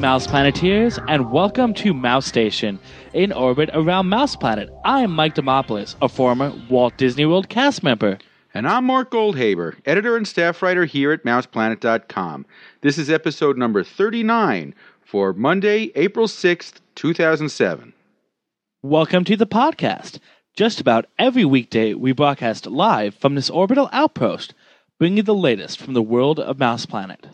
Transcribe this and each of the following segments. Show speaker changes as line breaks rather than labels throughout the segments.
Mouse Planeteers, and welcome to Mouse Station, in orbit around Mouse Planet. I'm Mike Demopoulos, a former Walt Disney World cast member.
And I'm Mark Goldhaber, editor and staff writer here at MousePlanet.com. This is episode number 39 for Monday, April 6th, 2007.
Welcome to the podcast. Just about every weekday, we broadcast live from this orbital outpost, bringing you the latest from the world of Mouse Planet.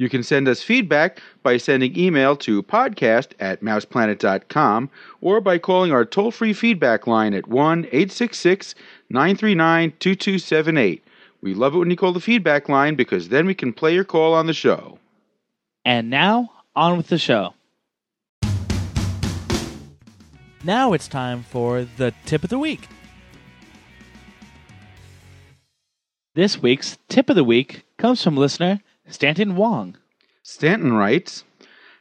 You can send us feedback by sending email to podcast at mouseplanet.com or by calling our toll free feedback line at 1 866 939 2278. We love it when you call the feedback line because then we can play your call on the show.
And now, on with the show. Now it's time for the tip of the week. This week's tip of the week comes from listener Stanton Wong.
Stanton writes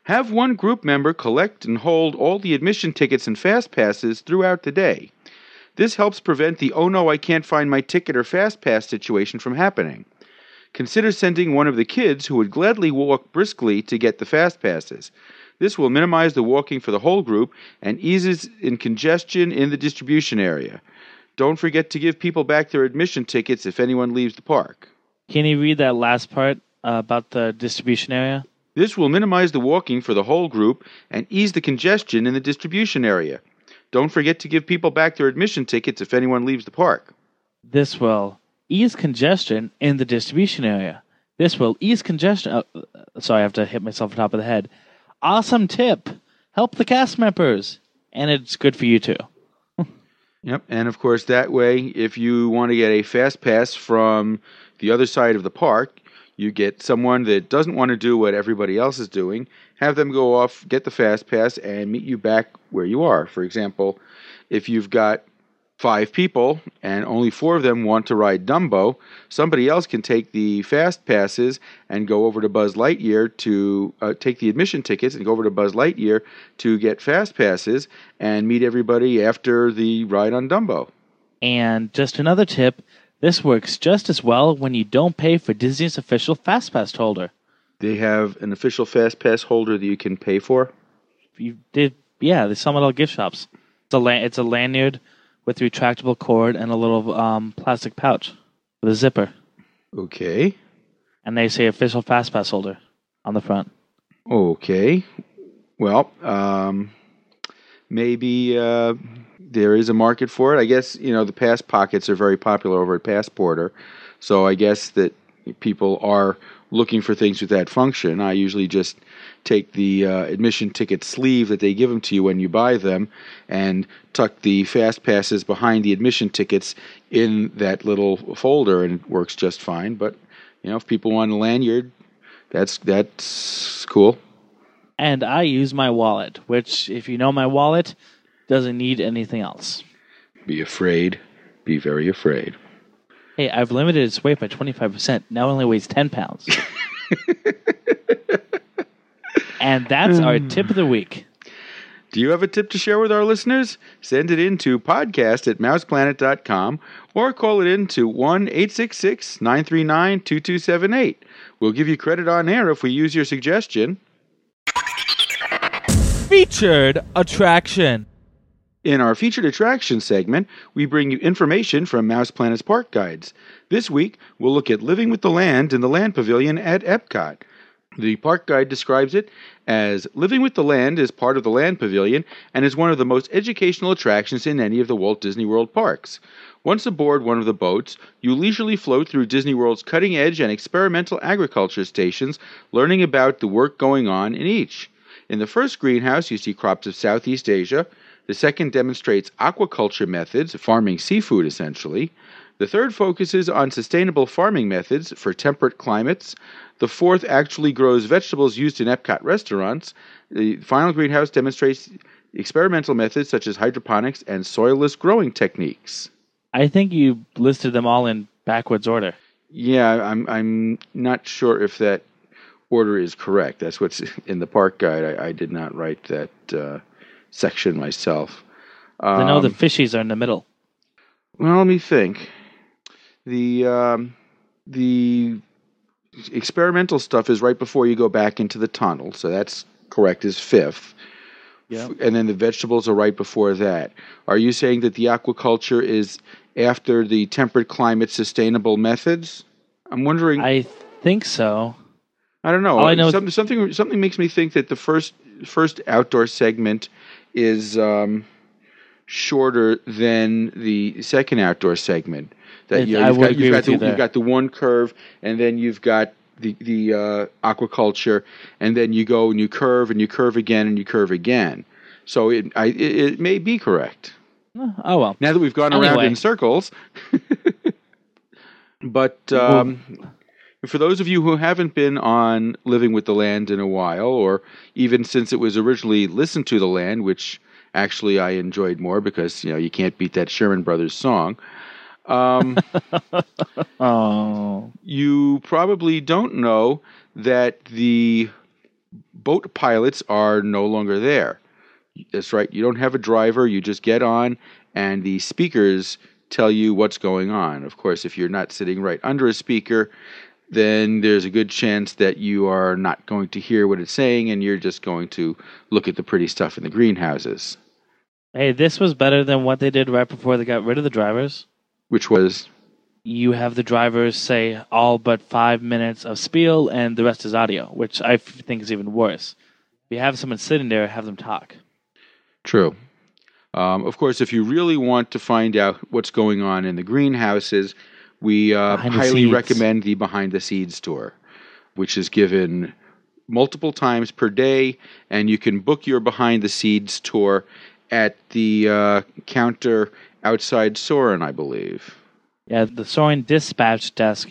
Have one group member collect and hold all the admission tickets and fast passes throughout the day. This helps prevent the oh no, I can't find my ticket or fast pass situation from happening. Consider sending one of the kids who would gladly walk briskly to get the fast passes. This will minimize the walking for the whole group and eases in congestion in the distribution area. Don't forget to give people back their admission tickets if anyone leaves the park.
Can you read that last part about the distribution area?
This will minimize the walking for the whole group and ease the congestion in the distribution area. Don't forget to give people back their admission tickets if anyone leaves the park.
This will ease congestion in the distribution area. This will ease congestion. Oh, uh, sorry, I have to hit myself on top of the head. Awesome tip. Help the cast members. And it's good for you too.
Yep, and of course, that way, if you want to get a fast pass from the other side of the park, you get someone that doesn't want to do what everybody else is doing, have them go off, get the fast pass, and meet you back where you are. For example, if you've got five people and only four of them want to ride Dumbo, somebody else can take the fast passes and go over to Buzz Lightyear to uh, take the admission tickets and go over to Buzz Lightyear to get fast passes and meet everybody after the ride on Dumbo.
And just another tip this works just as well when you don't pay for Disney's official FastPass holder.
They have an official FastPass holder that you can pay for.
You did, yeah. They sell them at all gift shops. It's a it's a lanyard with retractable cord and a little um, plastic pouch with a zipper,
Okay.
and they say official FastPass holder on the front.
Okay. Well, um, maybe uh, there is a market for it. I guess you know the pass pockets are very popular over at Passporter, so I guess that people are looking for things with that function. I usually just take the uh, admission ticket sleeve that they give them to you when you buy them and tuck the fast passes behind the admission tickets in that little folder, and it works just fine. But you know, if people want a lanyard, that's that's cool.
And I use my wallet, which, if you know my wallet, doesn't need anything else.
Be afraid. Be very afraid.
Hey, I've limited its weight by 25%. Now it only weighs 10 pounds. and that's our hmm. tip of the week.
Do you have a tip to share with our listeners? Send it in to podcast at mouseplanet.com or call it in to 1 866 939 2278. We'll give you credit on air if we use your suggestion.
Featured attraction.
In our featured attraction segment, we bring you information from Mouse Planet's park guides. This week, we'll look at Living with the Land in the Land Pavilion at Epcot. The park guide describes it as Living with the Land is part of the Land Pavilion and is one of the most educational attractions in any of the Walt Disney World parks. Once aboard one of the boats, you leisurely float through Disney World's cutting edge and experimental agriculture stations, learning about the work going on in each. In the first greenhouse, you see crops of Southeast Asia. The second demonstrates aquaculture methods, farming seafood essentially. The third focuses on sustainable farming methods for temperate climates. The fourth actually grows vegetables used in Epcot restaurants. The final greenhouse demonstrates experimental methods such as hydroponics and soilless growing techniques.
I think you listed them all in backwards order.
Yeah, I'm I'm not sure if that order is correct. That's what's in the park guide. I, I did not write that uh, section myself.
I know the
Um,
fishies are in the middle.
Well, let me think. The um, the experimental stuff is right before you go back into the tunnel, so that's correct, is fifth.
Yep.
F- And then the vegetables are right before that. Are you saying that the aquaculture is after the temperate climate sustainable methods? I'm wondering. I,
think so.
I don't know.
I know
something something makes me think that the first first outdoor segment is um, shorter than the second outdoor segment. That you know,
I
you've
would
got, you've got the
you
you've got the one curve, and then you've got the the uh, aquaculture, and then you go and you curve and you curve again and you curve again. So it I, it, it may be correct
Oh well.
now that we've gone around in circles. but um, for those of you who haven't been on Living with the Land in a while, or even since it was originally Listen to the Land, which actually I enjoyed more because you know you can't beat that Sherman Brothers song. Um,
Oh.
you probably don't know that the boat pilots are no longer there. That's right. You don't have a driver. You just get on, and the speakers tell you what's going on. Of course, if you're not sitting right under a speaker, then there's a good chance that you are not going to hear what it's saying, and you're just going to look at the pretty stuff in the greenhouses,
Hey, this was better than what they did right before they got rid of the drivers.
which was
You have the drivers say all but five minutes of spiel, and the rest is audio, which I think is even worse. If you have someone sitting there, have them talk.
True. Um, of course, if you really want to find out what's going on in the greenhouses, we uh, highly
Seeds.
recommend the Behind the Seeds tour, which is given multiple times per day, and you can book your Behind the Seeds tour at the uh, counter outside Soarin', I believe.
Yeah, the Soaring Dispatch Desk.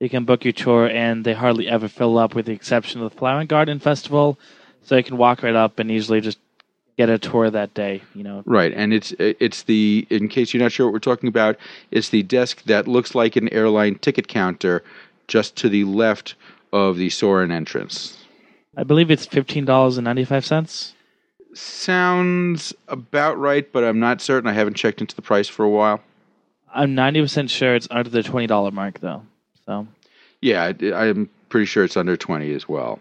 You can book your tour, and they hardly ever fill up, with the exception of the Flower Garden Festival. So you can walk right up and easily just get a tour that day. You know,
Right, and it's uh, it's the in case you're not sure what we're talking about, it's the desk that looks like an airline ticket counter, just to the left of the Soarin' entrance.
I believe it's fifteen dollars and ninety five cents.
Sounds about right, but I'm not certain. I haven't checked into the price for a while.
I'm ninety percent sure it's under the twenty dollar mark though. So
Yeah, I, I'm pretty sure it's under 20 as well.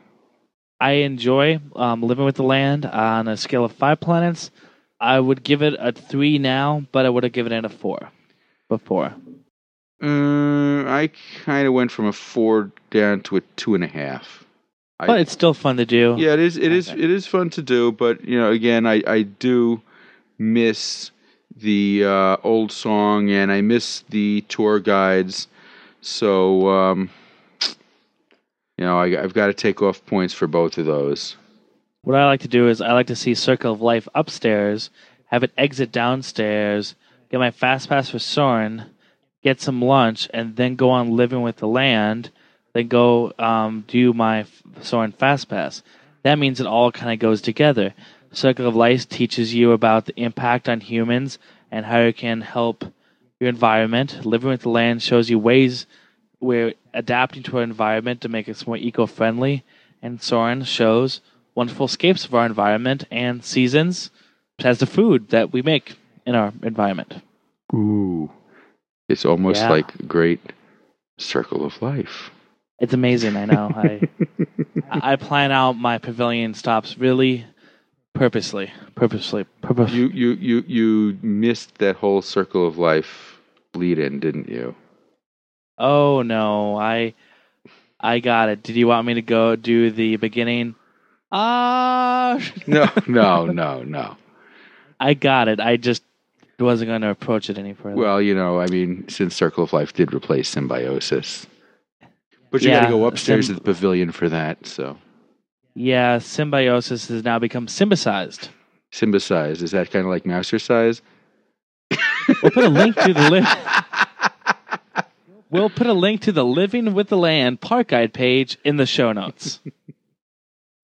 I enjoy um, living with the land on a scale of five planets. I would give it a three now, but I would have given it a four before.
Uh, I kind of went from a four down to a two and a half. I-
But it's still fun to do.
Yeah, it is. It is. It is fun to do, but you know, again, I I do miss the uh, old song, and I miss the tour guides. So, um, you know, I, I've got to take off points for both of those.
What I like to do is I like to see Circle of Life upstairs, have it exit downstairs, get my fast pass for Soarin', get some lunch, and then go on living with the land. Then go um, do my Soarin' fast pass. That means it all kind of goes together. Circle of Life teaches you about the impact on humans and how you can help your environment. Living with the land shows you ways we're adapting to our environment to make us more eco-friendly. And Soarin' shows wonderful escapes of our environment and seasons as the food that we make in our environment.
Ooh, it's almost
Yeah.
like a great circle of life.
It's amazing. I know. I I plan out my pavilion stops really purposely, purposely, purposely.
You you you you missed that whole circle of life lead in, didn't you?
Oh no, I I got it. Did you want me to go do the beginning? Ah,
No, no, no, no.
I got it. I just wasn't going to approach it any further.
Well, you know, I mean, since Circle of Life did replace Symbiosis, but you got to go upstairs
Sym-
to the pavilion for that. So,
yeah, symbiosis has now become symbicized.
Symbicize is that kind of like Mousercise?
We'll put a link to the li- We'll put a link to the Living with the Land park guide page in the show notes.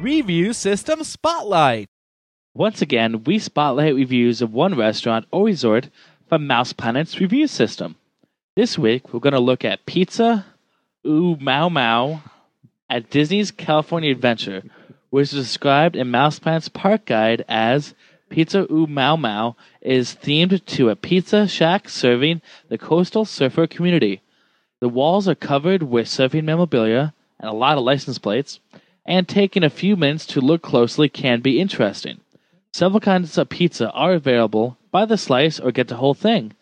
Review System Spotlight.
Once again, we spotlight reviews of one restaurant or resort from Mouse Planet's review system. This week, we're going to look at Pizza Oom Mow Mow at Disney's California Adventure, which is described in Mouse Planet's park guide as Pizza Oom Mow Mow is themed to a pizza shack serving the coastal surfer community. The walls are covered with surfing memorabilia and a lot of license plates. and taking a few minutes to look closely can be interesting. Several kinds of pizza are available by the slice or get the whole thing.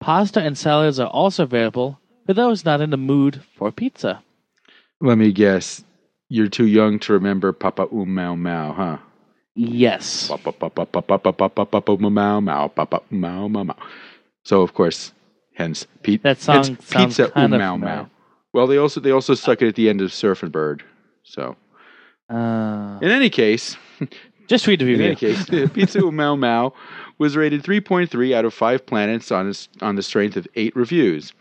Pasta and salads are also available for those not in the mood for pizza.
Let me guess. You're too young to remember Papa Um Mau Mau, huh?
Yes.
So of course, hence Pe-
That song
hence
sounds
Pizza
kind
Um
of.
Well, they also they also stuck it at the end of Surfin' Bird. So
Uh,
in any case,
just read the review.
In any case, Pizza Mow Mow was rated 3.3 out of 5 planets on, its, on the strength of 8 reviews.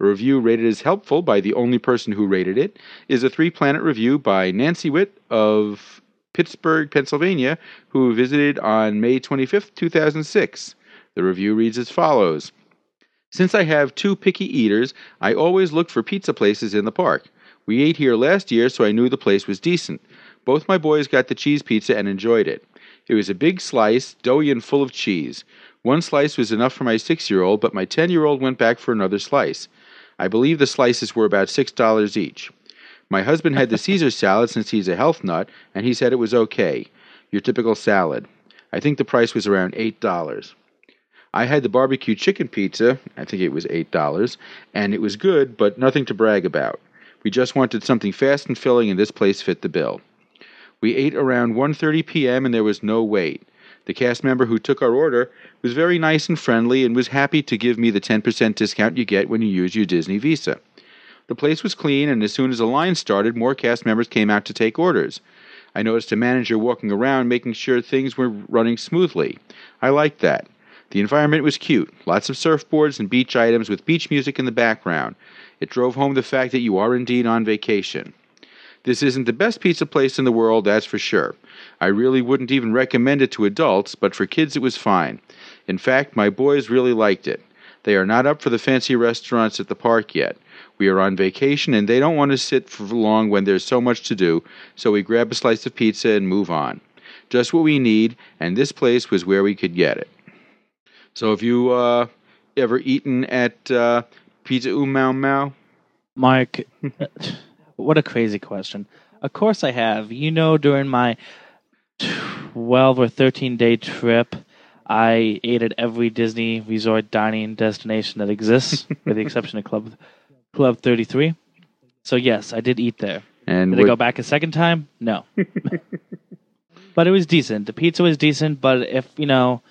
A review rated as helpful by the only person who rated it is a 3 planet review by Nancy Witt of Pittsburgh, Pennsylvania, who visited on May 25th, 2006. The review reads as follows Since I have two picky eaters, I always look for pizza places in the park. We ate here last year, so I knew the place was decent. Both my boys got the cheese pizza and enjoyed it. It was a big slice, doughy and full of cheese. One slice was enough for my six year old, but my ten year old went back for another slice. I believe the slices were about six dollars each. My husband had the Caesar salad since he's a health nut, and he said it was okay. Your typical salad. I think the price was around eight dollars. I had the barbecue chicken pizza, I think it was eight dollars, and it was good, but nothing to brag about. We just wanted something fast and filling, and this place fit the bill. We ate around 1:30 p.m. and there was no wait. The cast member who took our order was very nice and friendly and was happy to give me the 10% discount you get when you use your Disney Visa. The place was clean, and as soon as the line started, more cast members came out to take orders. I noticed a manager walking around making sure things were running smoothly. I liked that. The environment was cute lots of surfboards and beach items with beach music in the background. It drove home the fact that you are indeed on vacation. This isn't the best pizza place in the world, that's for sure. I really wouldn't even recommend it to adults, but for kids it was fine. In fact, my boys really liked it. They are not up for the fancy restaurants at the park yet. We are on vacation and they don't want to sit for long when there's so much to do, so we grab a slice of pizza and move on. Just what we need, and this place was where we could get it. So have you uh, ever eaten at uh, Pizza Um Mau Mau?
Mark, what a crazy question. Of course I have. You know, during my 12 or 13 day trip, I ate at every Disney resort dining destination that exists, with the exception of Club Club 33. So, yes, I did eat there.
And
Did I go back a second time? No. but it was decent. The pizza was decent, but if, you know,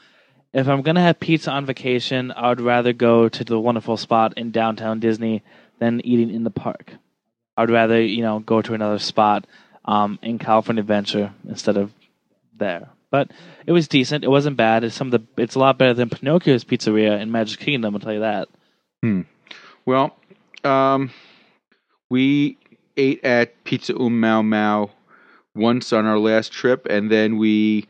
if I'm going to have pizza on vacation, I would rather go to the wonderful spot in downtown Disney than eating in the park. I would rather, you know, go to another spot um, in California Adventure instead of there. But it was decent. It wasn't bad. It's some of the. It's a lot better than Pinocchio's Pizzeria in Magic Kingdom. I'll tell you that.
Well, um, we ate at Pizza Um Mau Mau once on our last trip, and then we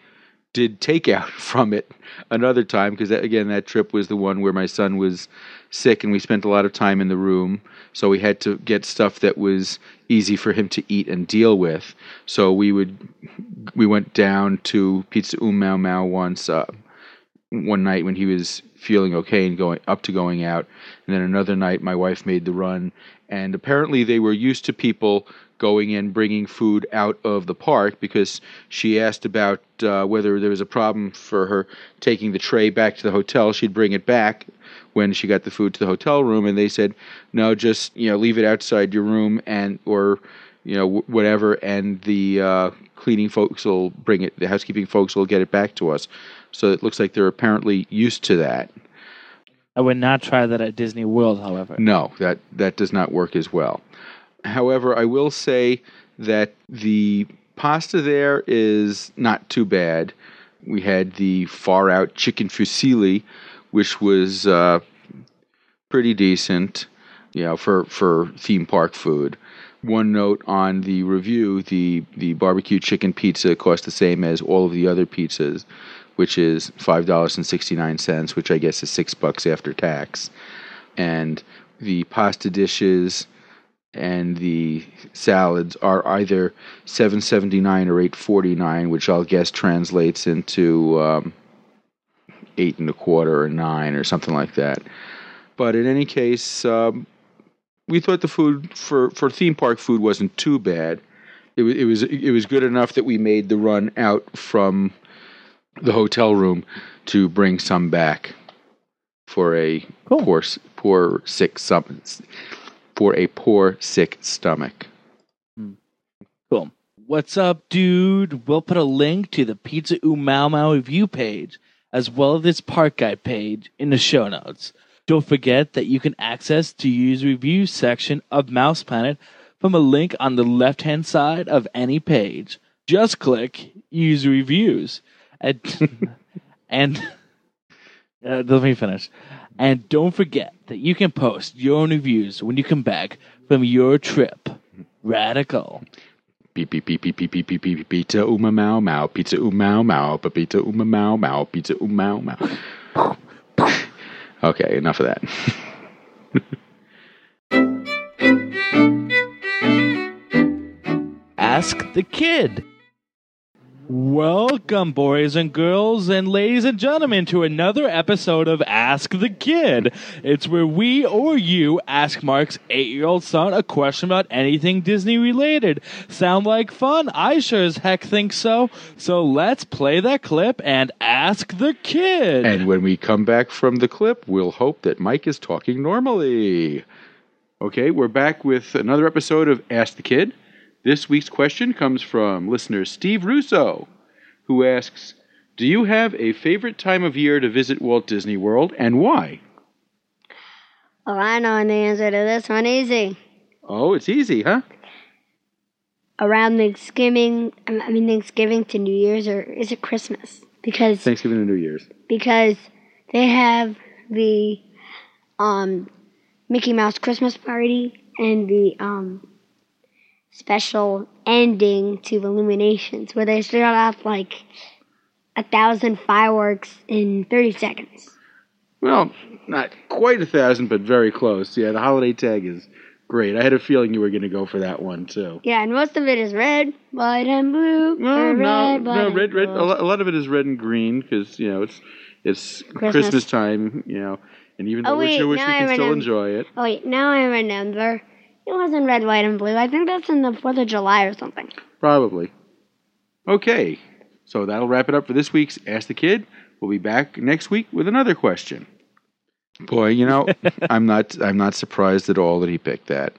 did takeout from it another time because again that trip was the one where my son was sick and we spent a lot of time in the room so we had to get stuff that was easy for him to eat and deal with. So we would we went down to pizza um mau once uh, one night when he was feeling okay and going up to going out. And then another night my wife made the run. And apparently they were used to people going in bringing food out of the park because she asked about uh, whether there was a problem for her taking the tray back to the hotel she'd bring it back when she got the food to the hotel room and they said no just you know leave it outside your room and or you know wh- whatever and the uh, cleaning folks will bring it the housekeeping folks will get it back to us so it looks like they're apparently used to that
I would not try that at Disney World, however.
no, that that does not work as well. However, I will say that the pasta there is not too bad. We had the far out chicken fusilli, which was uh, pretty decent, you know, for for theme park food. One note on the review: the the barbecue chicken pizza cost the same as all of the other pizzas, which is five dollars and sixty nine cents, which I guess is six bucks after tax and the pasta dishes and the salads are either 779 or 849 which i'll guess translates into um, eight and a quarter or nine or something like that but in any case um, we thought the food for, for theme park food wasn't too bad it, it was it was good enough that we made the run out from the hotel room to bring some back for a
Cool.
poor poor sick some for a poor sick stomach.
Cool. What's up, dude? We'll put a link to the Pizza Oom Mow review page as well as this park guide page in the show notes. Don't forget that you can access the user review section of Mouse Planet from a link on the left hand side of any page. Just click user reviews and and uh, let me finish. And don't forget that you can post your own reviews when you come back from your trip. Radical.
Beep beep beep beep beep beep beep beep pizza uma mau mau pizza uma mau pizza uma mau mau pizza mau. Okay, enough of that.
Ask the Kid. Welcome, boys and girls, and ladies and gentlemen, to another episode of Ask the Kid. It's where we or you ask Mark's eight year old son a question about anything Disney related. Sound like fun? I sure as heck think so. So let's play that clip and ask the kid.
And when we come back from the clip, we'll hope that Mike is talking normally. Okay, we're back with another episode of Ask the Kid. This week's question comes from listener Steve Russo, who asks Do you have a favorite time of year to visit Walt Disney World and why?
Oh, I know the answer to this one. Easy.
Oh, it's easy, huh?
Around Thanksgiving, I mean Thanksgiving to New Year's, or is it Christmas? Because
Thanksgiving to New Year's.
because they have the um, Mickey Mouse Christmas party and the um, special ending to Illuminations, where they start off like a thousand fireworks in thirty seconds.
Well, not quite a thousand, but very close. Yeah, the holiday tag is great. I had a feeling you were going to go for that one, too.
Yeah, and most of it is red, white, and blue.
No, no,
red,
no, red, red. A lot, a lot of it is red and green because you know it's it's Christmas.
Christmas.
time, you know, and even though
Oh,
we're
wait,
Jewish, we can still enjoy it.
Oh wait, now I remember. It wasn't red, white, and blue. I think that's in the Fourth of July or something.
Probably. Okay, so that'll wrap it up for this week's Ask the Kid. We'll be back next week with another question. Boy, you know, I'm not I'm not surprised at all that he picked that.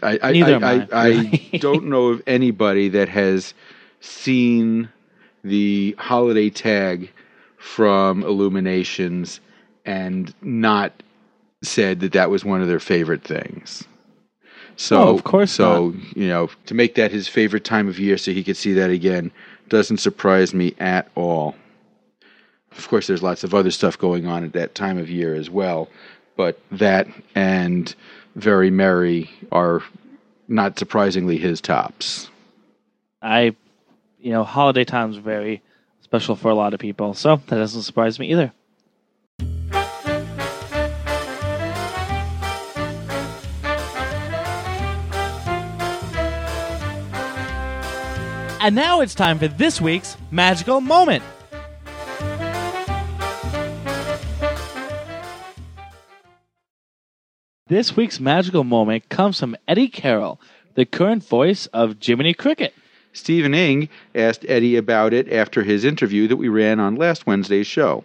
I I,
Neither
I,
am
I,
I,
I don't know of anybody that has seen the holiday tag from Illuminations and not said that that was one of their favorite things. So
Oh, of course
So you know, to make that his favorite time of year, so he could see that again, doesn't surprise me at all. Of course, there's lots of other stuff going on at that time of year as well, but that and Very Merry are not surprisingly his tops.
I, you know, holiday time's are very special for a lot of people, so that doesn't surprise me either. And now it's time for this week's magical moment. This week's magical moment comes from Eddie Carroll, the current voice of Jiminy Cricket.
Stephen Ing asked Eddie about it after his interview that we ran on last Wednesday's show.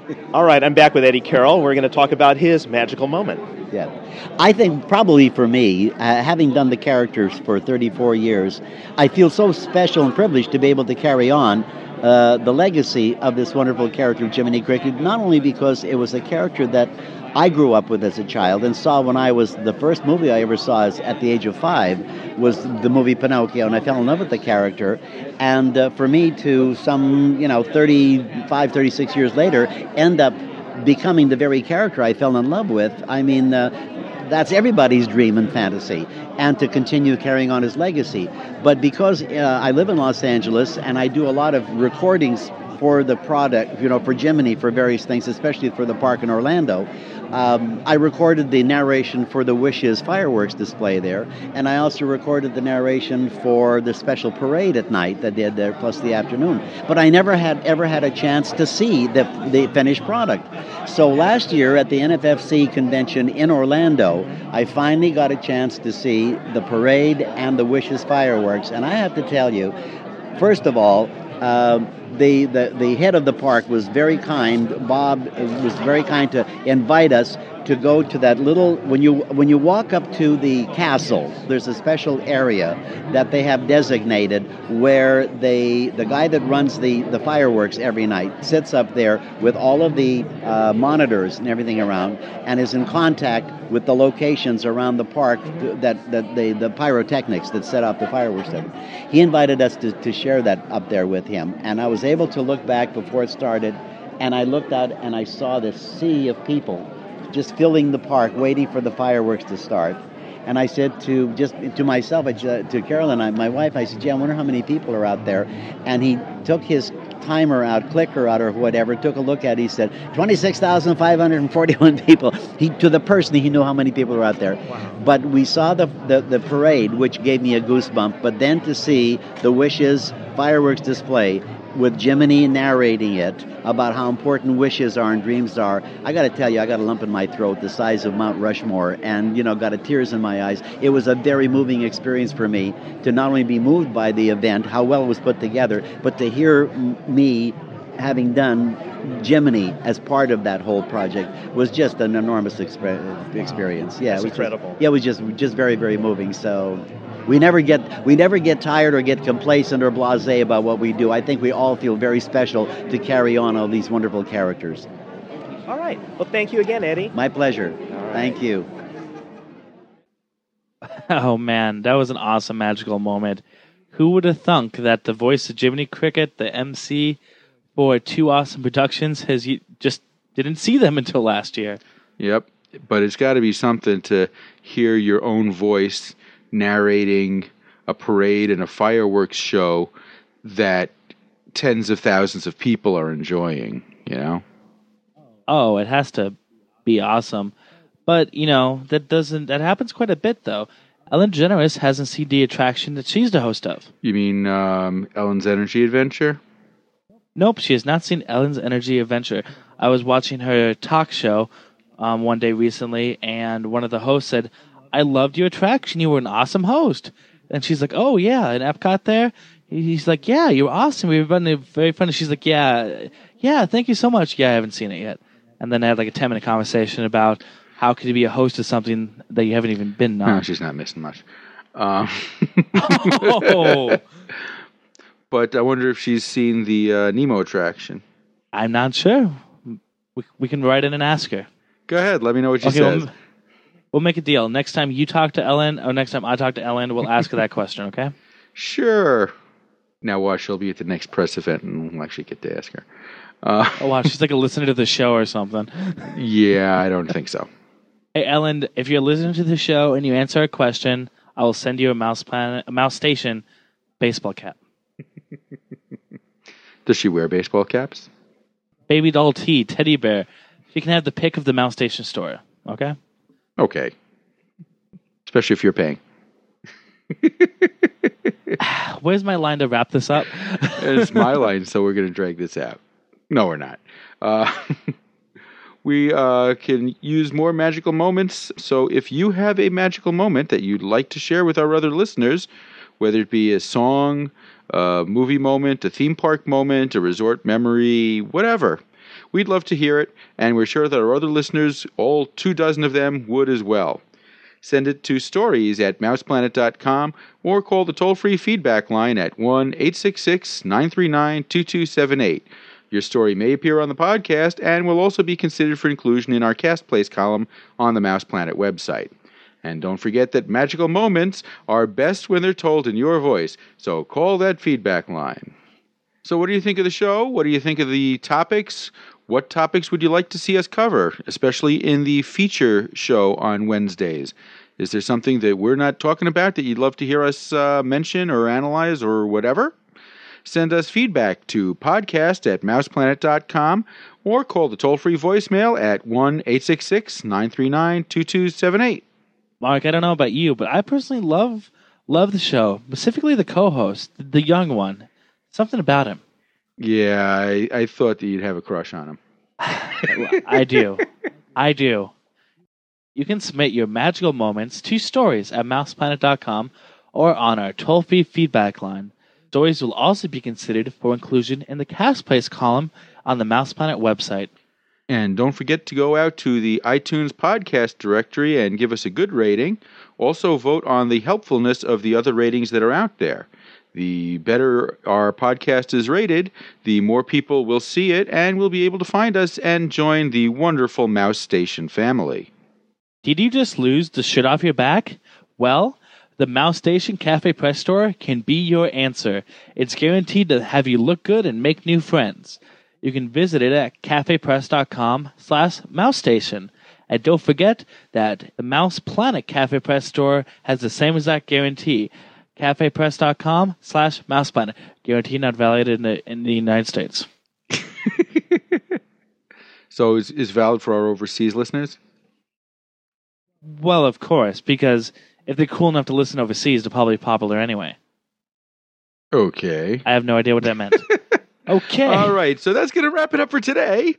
All right, I'm back with Eddie Carroll. We're going to talk about his magical moment.
Yeah. I think probably for me, uh, having done the characters for 34 years, I feel so special and privileged to be able to carry on uh, the legacy of this wonderful character Jiminy Cricket, not only because it was a character that I grew up with as a child and saw when I was the first movie I ever saw is at the age of five was the movie Pinocchio, and I fell in love with the character. And uh, for me to some, you know, 35, 36 years later, end up becoming the very character I fell in love with, I mean, uh, that's everybody's dream and fantasy, and to continue carrying on his legacy. But because uh, I live in Los Angeles and I do a lot of recordings for the product, you know, for Jiminy for various things, especially for the park in Orlando. Um, I recorded the narration for the Wishes fireworks display there, and I also recorded the narration for the special parade at night that they had there, plus the afternoon. But I never had ever had a chance to see the, the finished product. So last year at the NFFC convention in Orlando, I finally got a chance to see the parade and the Wishes fireworks, and I have to tell you, first of all. Um, the, the, the head of the park was very kind. Bob was very kind to invite us to go to that little when you when you walk up to the castle there's a special area that they have designated where they the guy that runs the the fireworks every night sits up there with all of the uh, monitors and everything around and is in contact with the locations around the park that that the the pyrotechnics that set off the fireworks he invited us to, to share that up there with him and I was able to look back before it started and I looked out and I saw this sea of people just filling the park, waiting for the fireworks to start. And I said to just to myself, to Carolyn, my wife, I said, "Gee, I wonder how many people are out there." And he took his timer out, clicker out, or whatever. Took a look at. it. He said, "Twenty-six thousand five hundred and forty-one people." He to the person he knew how many people were out there. Wow. But we saw the, the the parade, which gave me a goosebump. But then to see the wishes fireworks display with Jiminy narrating it about how important wishes are and dreams are, I got to tell you, I got a lump in my throat the size of Mount Rushmore, and you know, got a tears in my eyes. It was a very moving experience for me to not only be moved by the event, how well it was put together, but to hear m- me having done Jiminy as part of that whole project was just an enormous exp- experience. Yeah,
That's
it was
incredible.
Just, yeah, it was just just very very moving. So we never get we never get tired or get complacent or blasé about what we do. I think we all feel very special to carry on all these wonderful characters.
All right. Well, thank you again, Eddie.
My pleasure. Thank you.
Oh man, that was an awesome magical moment. Who would have thunk that the voice of Jiminy Cricket, the MC for two awesome productions, has you just didn't see them until last year.
Yep, but it's got to be something to hear your own voice narrating a parade and a fireworks show that tens of thousands of people are enjoying, you know?
Oh, it has to be awesome. But, you know, that doesn't that happens quite a bit though. Ellen DeGeneres hasn't seen the attraction that she's the host of.
You mean um, Ellen's Energy Adventure?
Nope, she has not seen Ellen's Energy Adventure. I was watching her talk show um, one day recently, and one of the hosts said, I loved your attraction. You were an awesome host. And she's like, Oh, yeah, in Epcot there? He's like, Yeah, you're awesome. We were very funny. She's like, Yeah, yeah, thank you so much. Yeah, I haven't seen it yet. And then I had like a 10 minute conversation about how could you be a host of something that you haven't even been on.
No, she's not missing much. Um,
oh.
But I wonder if she's seen the uh, Nemo attraction.
I'm not sure. We, we can write in and ask her.
Go ahead. Let me know what she
Okay,
says.
we'll, we'll make a deal. Next time you talk to Ellen, or next time I talk to Ellen, we'll ask her that question, okay?
Sure. Now watch, she'll be at the next press event and we'll actually get to ask her. Uh,
Oh, wow, she's like a listener to the show or something.
yeah, I don't think so.
Hey, Ellen, if you're listening to the show and you answer a question, I will send you a mouse planet, a mouse station baseball cap.
Does she wear baseball caps?
Baby doll tea, teddy bear. She can have the pick of the mouse station store, okay?
Okay. Especially if you're paying.
Where's my line to wrap this up?
It's my line, so we're going to drag this out. No, we're not. Uh, we uh, can use more magical moments. So if you have a magical moment that you'd like to share with our other listeners, whether it be a song, a movie moment, a theme park moment, a resort memory, whatever, we'd love to hear it. And we're sure that our other listeners, all two dozen of them, would as well. Send it to stories at mouseplanet.com or call the toll free feedback line at 1 866 939 2278. Your story may appear on the podcast and will also be considered for inclusion in our Cast Place column on the Mouse Planet website. And don't forget that magical moments are best when they're told in your voice, so call that feedback line. So, what do you think of the show? What do you think of the topics? What topics would you like to see us cover, especially in the feature show on Wednesdays? Is there something that we're not talking about that you'd love to hear us uh, mention or analyze or whatever? Send us feedback to podcast at mouseplanet.com or call the toll free voicemail at 1 866 939 2278.
Mark, I don't know about you, but I personally love love the show, specifically the co-host, the young one. Something about him.
Yeah, I, I thought that you'd have a crush on him.
I do. I do. You can submit your magical moments to stories at mouseplanet.com or on our toll free feedback line. Stories will also be considered for inclusion in the cast place column on the Mouse Planet website.
And don't forget to go out to the iTunes podcast directory and give us a good rating. Also, vote on the helpfulness of the other ratings that are out there. The better our podcast is rated, the more people will see it and will be able to find us and join the wonderful Mouse Station family.
Did you just lose the shit off your back? Well, the Mouse Station Cafe Press Store can be your answer. It's guaranteed to have you look good and make new friends. You can visit it at cafepress.com slash mousestation. And don't forget that the Mouse Planet Cafe Press Store has the same exact guarantee. cafepress.com slash mouseplanet. Guarantee not valid in the, in the United States.
So, is, is valid for our overseas listeners?
Well, of course, because if they're cool enough to listen overseas, they're probably popular anyway.
Okay.
I have no idea what that meant. okay.
All right, so that's going to wrap it up for today.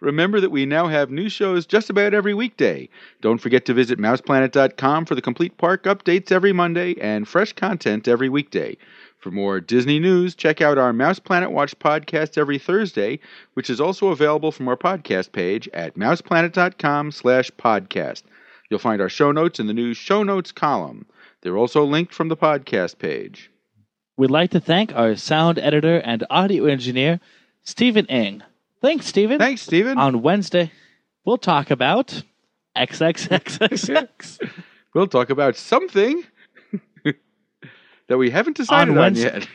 Remember that we now have new shows just about every weekday. Don't forget to visit mouseplanet.com for the complete park updates every Monday and fresh content every weekday. For more Disney news, check out our Mouse Planet Watch podcast every Thursday, which is also available from our podcast page at mouseplanet.com slash podcast. You'll find our show notes in the new show notes column. They're also linked from the podcast page.
We'd like to thank our sound editor and audio engineer, Stephen Ing. Thanks, Stephen.
Thanks, Stephen.
On Wednesday, we'll talk about XXXXX.
we'll talk about something that we haven't decided on,
Wednesday-
yet.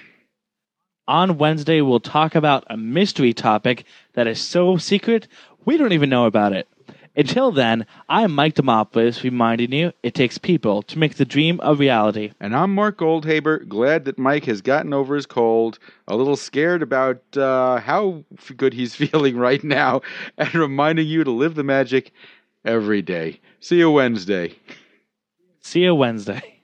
On Wednesday, we'll talk about a mystery topic that is so secret we don't even know about it. Until then, I'm Mike Demopoulos reminding you it takes people to make the dream a reality.
And I'm Mark Goldhaber, glad that Mike has gotten over his cold, a little scared about uh, how good he's feeling right now, and reminding you to live the magic every day. See you Wednesday.
See you Wednesday.